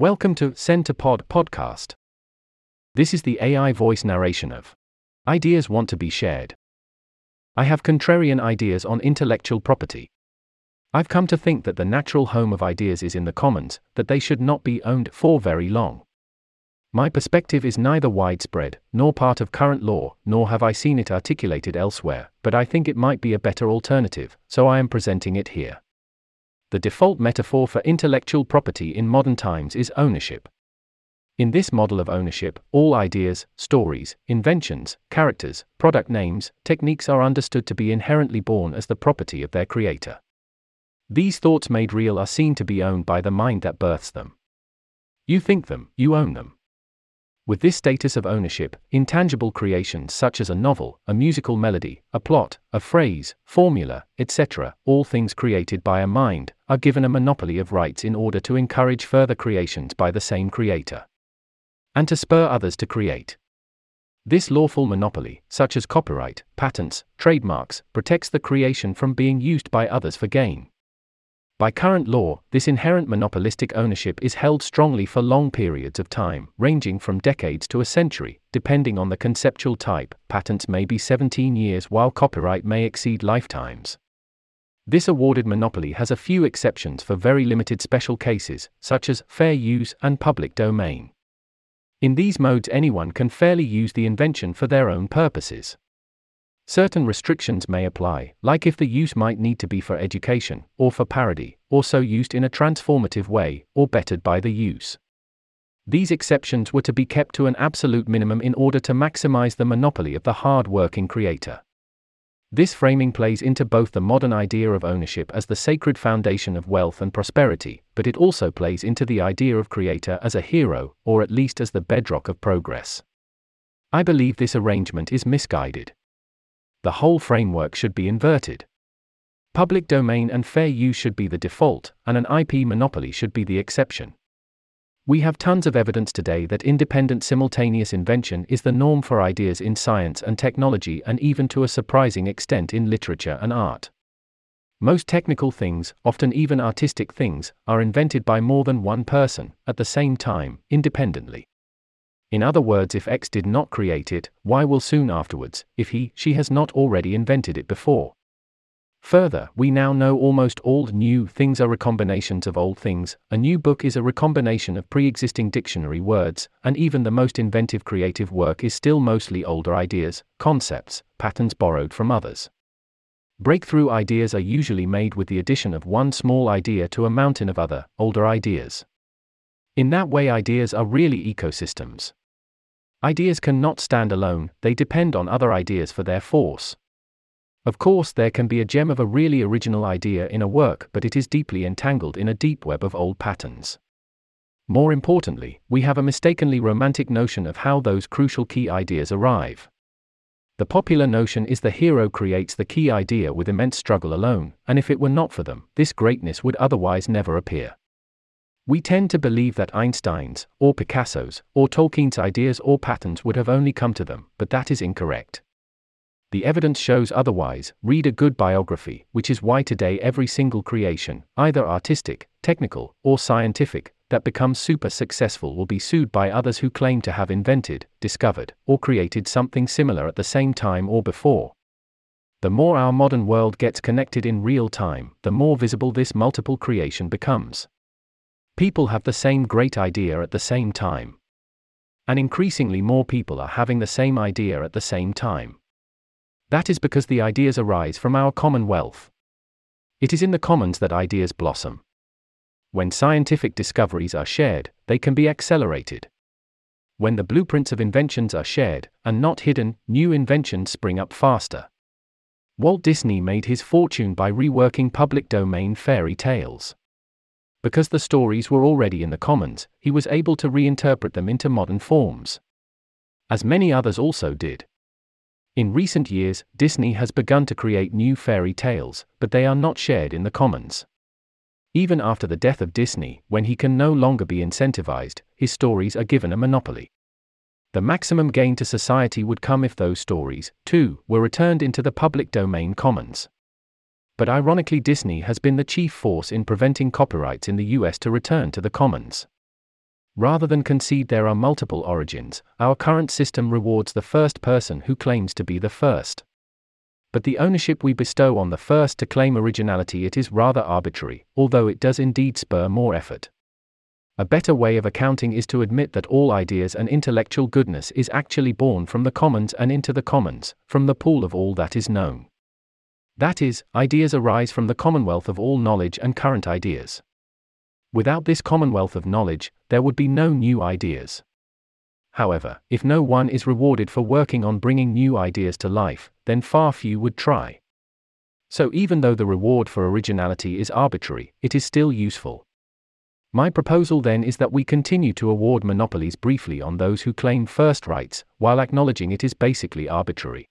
Welcome to SendToPod Podcast. This is the AI voice narration of Ideas Want to Be Shared. I have contrarian ideas on intellectual property. I've come to think that the natural home of ideas is in the commons, that they should not be owned for very long. My perspective is neither widespread, nor part of current law, nor have I seen it articulated elsewhere, but I think it might be a better alternative, so I am presenting it here. The default metaphor for intellectual property in modern times is ownership. In this model of ownership, all ideas, stories, inventions, characters, product names, techniques are understood to be inherently born as the property of their creator. These thoughts made real are seen to be owned by the mind that births them. You think them, you own them. With this status of ownership, intangible creations such as a novel, a musical melody, a plot, a phrase, formula, etc., all things created by a mind, are given a monopoly of rights in order to encourage further creations by the same creator. And to spur others to create. This lawful monopoly, such as copyright, patents, trademarks, protects the creation from being used by others for gain. By current law, this inherent monopolistic ownership is held strongly for long periods of time, ranging from decades to a century, depending on the conceptual type. Patents may be 17 years while copyright may exceed lifetimes. This awarded monopoly has a few exceptions for very limited special cases, such as fair use and public domain. In these modes, anyone can fairly use the invention for their own purposes. Certain restrictions may apply, like if the use might need to be for education, or for parody, or so used in a transformative way, or bettered by the use. These exceptions were to be kept to an absolute minimum in order to maximize the monopoly of the hard working creator. This framing plays into both the modern idea of ownership as the sacred foundation of wealth and prosperity, but it also plays into the idea of creator as a hero, or at least as the bedrock of progress. I believe this arrangement is misguided the whole framework should be inverted. Public domain and fair use should be the default, and an IP monopoly should be the exception. We have tons of evidence today that independent simultaneous invention is the norm for ideas in science and technology and even to a surprising extent in literature and art. Most technical things, often even artistic things, are invented by more than one person, at the same time, independently. In other words, if X did not create it, Y will soon afterwards, if he, she has not already invented it before. Further, we now know almost all new things are recombinations of old things, a new book is a recombination of pre existing dictionary words, and even the most inventive creative work is still mostly older ideas, concepts, patterns borrowed from others. Breakthrough ideas are usually made with the addition of one small idea to a mountain of other, older ideas. In that way, ideas are really ecosystems. Ideas cannot stand alone, they depend on other ideas for their force. Of course, there can be a gem of a really original idea in a work, but it is deeply entangled in a deep web of old patterns. More importantly, we have a mistakenly romantic notion of how those crucial key ideas arrive. The popular notion is the hero creates the key idea with immense struggle alone, and if it were not for them, this greatness would otherwise never appear. We tend to believe that Einstein's, or Picasso's, or Tolkien's ideas or patterns would have only come to them, but that is incorrect. The evidence shows otherwise. Read a good biography, which is why today every single creation, either artistic, technical, or scientific, that becomes super successful will be sued by others who claim to have invented, discovered, or created something similar at the same time or before. The more our modern world gets connected in real time, the more visible this multiple creation becomes. People have the same great idea at the same time. And increasingly more people are having the same idea at the same time. That is because the ideas arise from our commonwealth. It is in the commons that ideas blossom. When scientific discoveries are shared, they can be accelerated. When the blueprints of inventions are shared, and not hidden, new inventions spring up faster. Walt Disney made his fortune by reworking public domain fairy tales. Because the stories were already in the commons, he was able to reinterpret them into modern forms. As many others also did. In recent years, Disney has begun to create new fairy tales, but they are not shared in the commons. Even after the death of Disney, when he can no longer be incentivized, his stories are given a monopoly. The maximum gain to society would come if those stories, too, were returned into the public domain commons but ironically, Disney has been the chief force in preventing copyrights in the US to return to the commons. Rather than concede there are multiple origins, our current system rewards the first person who claims to be the first. But the ownership we bestow on the first to claim originality it is rather arbitrary, although it does indeed spur more effort. A better way of accounting is to admit that all ideas and intellectual goodness is actually born from the commons and into the commons, from the pool of all that is known. That is, ideas arise from the commonwealth of all knowledge and current ideas. Without this commonwealth of knowledge, there would be no new ideas. However, if no one is rewarded for working on bringing new ideas to life, then far few would try. So, even though the reward for originality is arbitrary, it is still useful. My proposal then is that we continue to award monopolies briefly on those who claim first rights, while acknowledging it is basically arbitrary.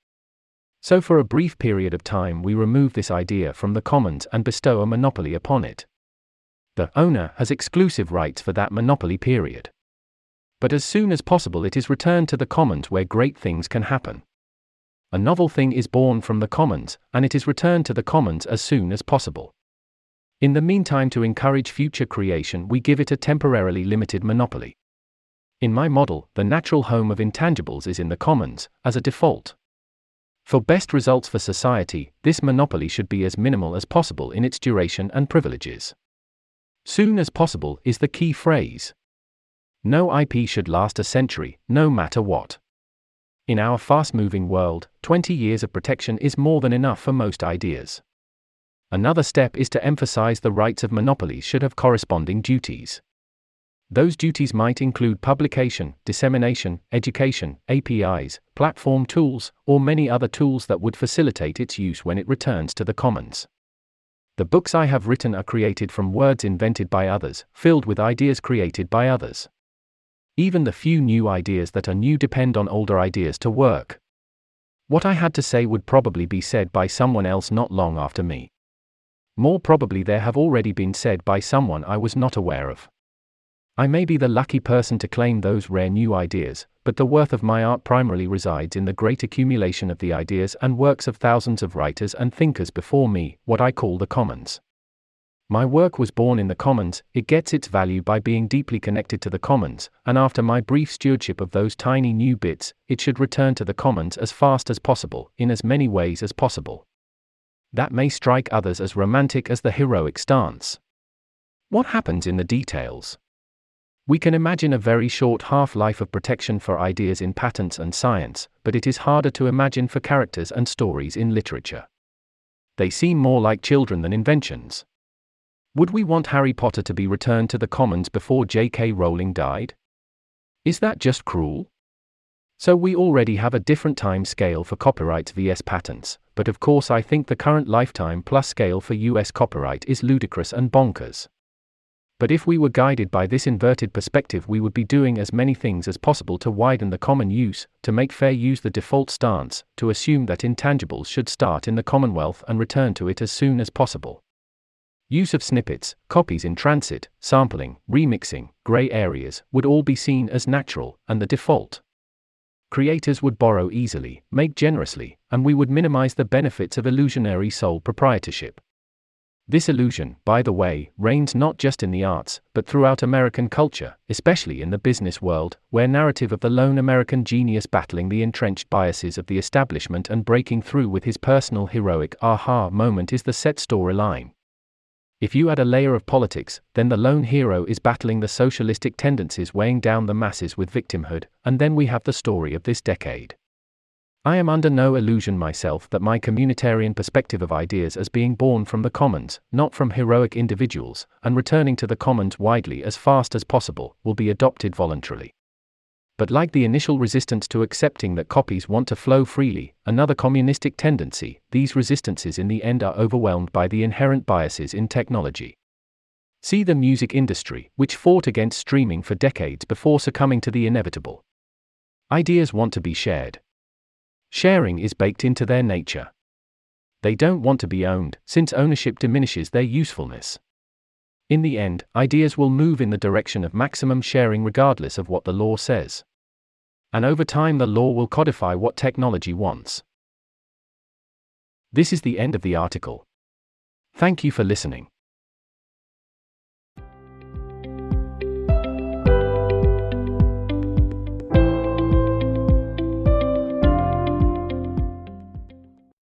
So, for a brief period of time, we remove this idea from the commons and bestow a monopoly upon it. The owner has exclusive rights for that monopoly period. But as soon as possible, it is returned to the commons where great things can happen. A novel thing is born from the commons, and it is returned to the commons as soon as possible. In the meantime, to encourage future creation, we give it a temporarily limited monopoly. In my model, the natural home of intangibles is in the commons, as a default. For best results for society, this monopoly should be as minimal as possible in its duration and privileges. Soon as possible is the key phrase. No IP should last a century, no matter what. In our fast moving world, 20 years of protection is more than enough for most ideas. Another step is to emphasize the rights of monopolies should have corresponding duties. Those duties might include publication, dissemination, education, APIs, platform tools, or many other tools that would facilitate its use when it returns to the commons. The books I have written are created from words invented by others, filled with ideas created by others. Even the few new ideas that are new depend on older ideas to work. What I had to say would probably be said by someone else not long after me. More probably, there have already been said by someone I was not aware of. I may be the lucky person to claim those rare new ideas, but the worth of my art primarily resides in the great accumulation of the ideas and works of thousands of writers and thinkers before me, what I call the commons. My work was born in the commons, it gets its value by being deeply connected to the commons, and after my brief stewardship of those tiny new bits, it should return to the commons as fast as possible, in as many ways as possible. That may strike others as romantic as the heroic stance. What happens in the details? We can imagine a very short half life of protection for ideas in patents and science, but it is harder to imagine for characters and stories in literature. They seem more like children than inventions. Would we want Harry Potter to be returned to the commons before J.K. Rowling died? Is that just cruel? So we already have a different time scale for copyrights vs patents, but of course I think the current lifetime plus scale for US copyright is ludicrous and bonkers. But if we were guided by this inverted perspective, we would be doing as many things as possible to widen the common use, to make fair use the default stance, to assume that intangibles should start in the Commonwealth and return to it as soon as possible. Use of snippets, copies in transit, sampling, remixing, gray areas would all be seen as natural and the default. Creators would borrow easily, make generously, and we would minimize the benefits of illusionary sole proprietorship. This illusion, by the way, reigns not just in the arts, but throughout American culture, especially in the business world, where narrative of the lone American genius battling the entrenched biases of the establishment and breaking through with his personal heroic aha moment is the set storyline. If you add a layer of politics, then the lone hero is battling the socialistic tendencies weighing down the masses with victimhood, and then we have the story of this decade. I am under no illusion myself that my communitarian perspective of ideas as being born from the commons, not from heroic individuals, and returning to the commons widely as fast as possible, will be adopted voluntarily. But like the initial resistance to accepting that copies want to flow freely, another communistic tendency, these resistances in the end are overwhelmed by the inherent biases in technology. See the music industry, which fought against streaming for decades before succumbing to the inevitable. Ideas want to be shared, Sharing is baked into their nature. They don't want to be owned, since ownership diminishes their usefulness. In the end, ideas will move in the direction of maximum sharing regardless of what the law says. And over time, the law will codify what technology wants. This is the end of the article. Thank you for listening.